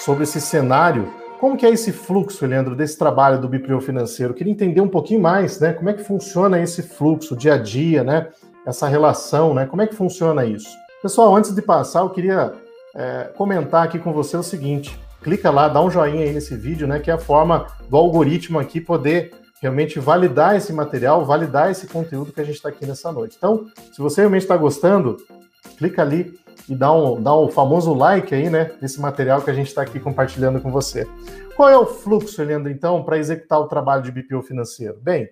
sobre esse cenário. Como que é esse fluxo, Leandro, desse trabalho do BPO financeiro? Eu queria entender um pouquinho mais, né? Como é que funciona esse fluxo, dia a dia, né? Essa relação, né? Como é que funciona isso? Pessoal, antes de passar, eu queria é, comentar aqui com você o seguinte: clica lá, dá um joinha aí nesse vídeo, né? Que é a forma do algoritmo aqui poder realmente validar esse material, validar esse conteúdo que a gente está aqui nessa noite. Então, se você realmente está gostando, clica ali e dá um, dá um famoso like aí, né? Nesse material que a gente está aqui compartilhando com você. Qual é o fluxo, Leandro, então, para executar o trabalho de BPO financeiro? Bem,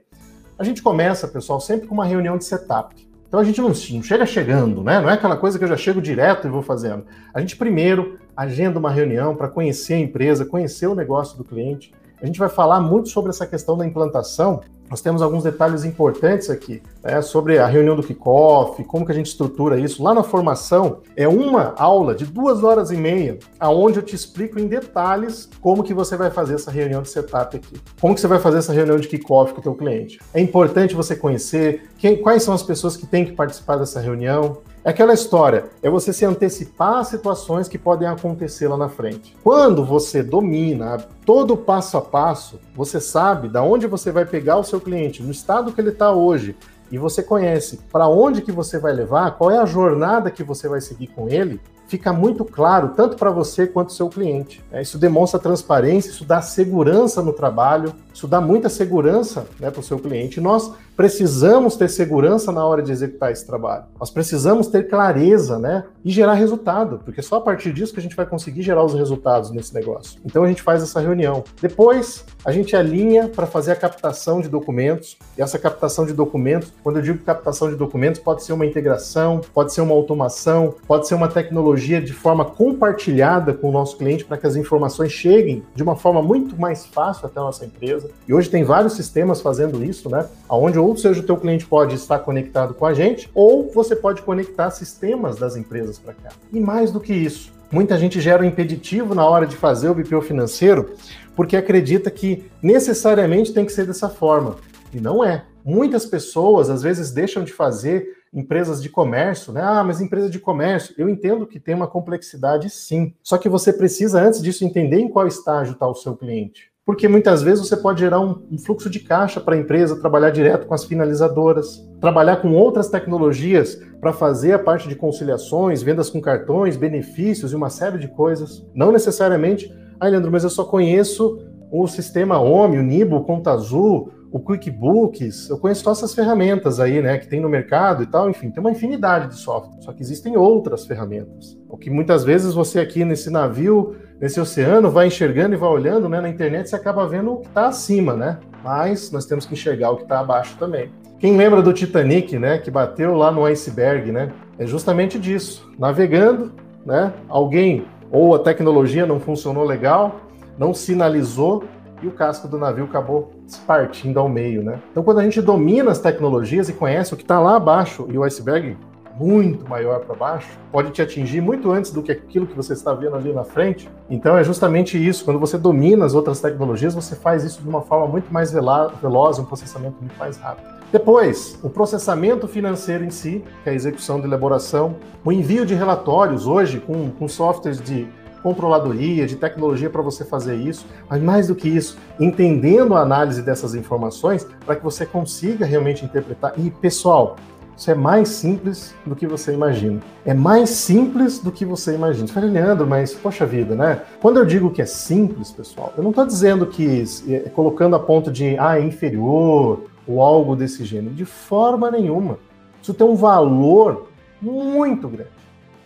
a gente começa, pessoal, sempre com uma reunião de setup. Então a gente não, não, chega chegando, né? Não é aquela coisa que eu já chego direto e vou fazendo. A gente primeiro agenda uma reunião para conhecer a empresa, conhecer o negócio do cliente. A gente vai falar muito sobre essa questão da implantação nós temos alguns detalhes importantes aqui, né, sobre a reunião do kickoff, como que a gente estrutura isso. Lá na formação, é uma aula de duas horas e meia, aonde eu te explico em detalhes como que você vai fazer essa reunião de setup aqui. Como que você vai fazer essa reunião de kickoff com o teu cliente. É importante você conhecer quem, quais são as pessoas que têm que participar dessa reunião, aquela história, é você se antecipar a situações que podem acontecer lá na frente. Quando você domina todo o passo a passo, você sabe da onde você vai pegar o seu cliente, no estado que ele está hoje, e você conhece para onde que você vai levar, qual é a jornada que você vai seguir com ele, fica muito claro, tanto para você quanto seu cliente. É, isso demonstra transparência, isso dá segurança no trabalho, isso dá muita segurança né, para o seu cliente. Nós precisamos ter segurança na hora de executar esse trabalho. Nós precisamos ter clareza, né? E gerar resultado, porque só a partir disso que a gente vai conseguir gerar os resultados nesse negócio. Então a gente faz essa reunião. Depois, a gente alinha para fazer a captação de documentos. E essa captação de documentos, quando eu digo captação de documentos, pode ser uma integração, pode ser uma automação, pode ser uma tecnologia de forma compartilhada com o nosso cliente para que as informações cheguem de uma forma muito mais fácil até a nossa empresa. E hoje tem vários sistemas fazendo isso, né? Aonde ou seja o teu cliente pode estar conectado com a gente, ou você pode conectar sistemas das empresas para cá. E mais do que isso, muita gente gera um impeditivo na hora de fazer o BPO financeiro porque acredita que necessariamente tem que ser dessa forma. E não é. Muitas pessoas às vezes deixam de fazer empresas de comércio, né? Ah, mas empresa de comércio, eu entendo que tem uma complexidade sim. Só que você precisa, antes disso, entender em qual estágio está o seu cliente porque muitas vezes você pode gerar um, um fluxo de caixa para a empresa, trabalhar direto com as finalizadoras, trabalhar com outras tecnologias para fazer a parte de conciliações, vendas com cartões, benefícios e uma série de coisas. Não necessariamente, ah, Leandro, mas eu só conheço o sistema OMI, o Nibo, o Conta Azul, o QuickBooks, eu conheço todas essas ferramentas aí, né, que tem no mercado e tal, enfim, tem uma infinidade de software. Só que existem outras ferramentas. O que muitas vezes você aqui nesse navio nesse oceano, vai enxergando e vai olhando, né? Na internet você acaba vendo o que está acima, né? Mas nós temos que enxergar o que está abaixo também. Quem lembra do Titanic, né? Que bateu lá no iceberg, né? É justamente disso. Navegando, né? Alguém ou a tecnologia não funcionou legal, não sinalizou e o casco do navio acabou se partindo ao meio, né? Então, quando a gente domina as tecnologias e conhece o que está lá abaixo e o iceberg muito maior para baixo, pode te atingir muito antes do que aquilo que você está vendo ali na frente. Então é justamente isso. Quando você domina as outras tecnologias, você faz isso de uma forma muito mais veloz, um processamento muito mais rápido. Depois, o processamento financeiro em si, que é a execução de elaboração, o envio de relatórios hoje com, com softwares de controladoria, de tecnologia para você fazer isso, mas mais do que isso, entendendo a análise dessas informações para que você consiga realmente interpretar. E pessoal, isso é mais simples do que você imagina. É mais simples do que você imagina. Você fala, Leandro, mas poxa vida, né? Quando eu digo que é simples, pessoal, eu não estou dizendo que é, colocando a ponto de ah, é inferior ou algo desse gênero. De forma nenhuma. Isso tem um valor muito grande.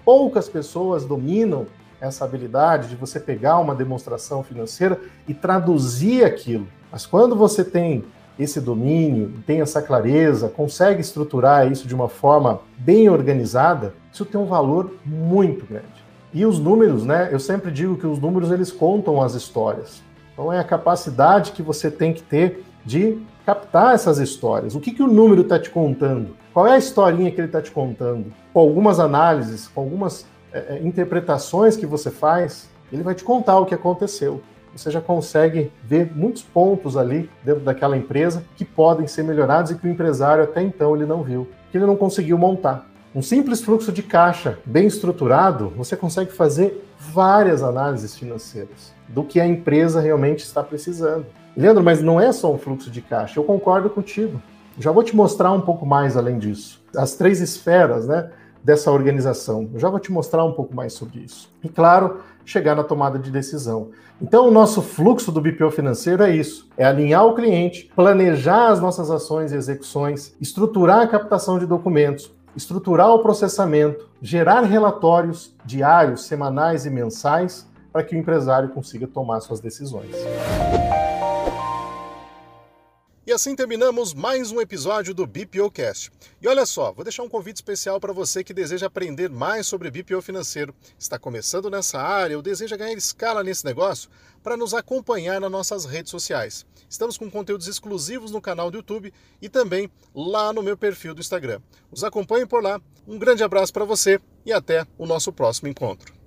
Poucas pessoas dominam essa habilidade de você pegar uma demonstração financeira e traduzir aquilo. Mas quando você tem esse domínio, tem essa clareza, consegue estruturar isso de uma forma bem organizada, isso tem um valor muito grande. E os números, né? Eu sempre digo que os números eles contam as histórias. Então é a capacidade que você tem que ter de captar essas histórias. O que, que o número está te contando? Qual é a historinha que ele está te contando? Com algumas análises, com algumas é, interpretações que você faz, ele vai te contar o que aconteceu você já consegue ver muitos pontos ali dentro daquela empresa que podem ser melhorados e que o empresário até então ele não viu, que ele não conseguiu montar. Um simples fluxo de caixa bem estruturado, você consegue fazer várias análises financeiras do que a empresa realmente está precisando. Leandro, mas não é só um fluxo de caixa. Eu concordo contigo. Já vou te mostrar um pouco mais além disso. As três esferas, né? Dessa organização. Eu já vou te mostrar um pouco mais sobre isso. E claro, chegar na tomada de decisão. Então, o nosso fluxo do BPO financeiro é isso: é alinhar o cliente, planejar as nossas ações e execuções, estruturar a captação de documentos, estruturar o processamento, gerar relatórios diários, semanais e mensais para que o empresário consiga tomar suas decisões. Assim terminamos mais um episódio do BPOcast. E olha só, vou deixar um convite especial para você que deseja aprender mais sobre BPO financeiro, está começando nessa área ou deseja ganhar escala nesse negócio, para nos acompanhar nas nossas redes sociais. Estamos com conteúdos exclusivos no canal do YouTube e também lá no meu perfil do Instagram. Os acompanhem por lá. Um grande abraço para você e até o nosso próximo encontro.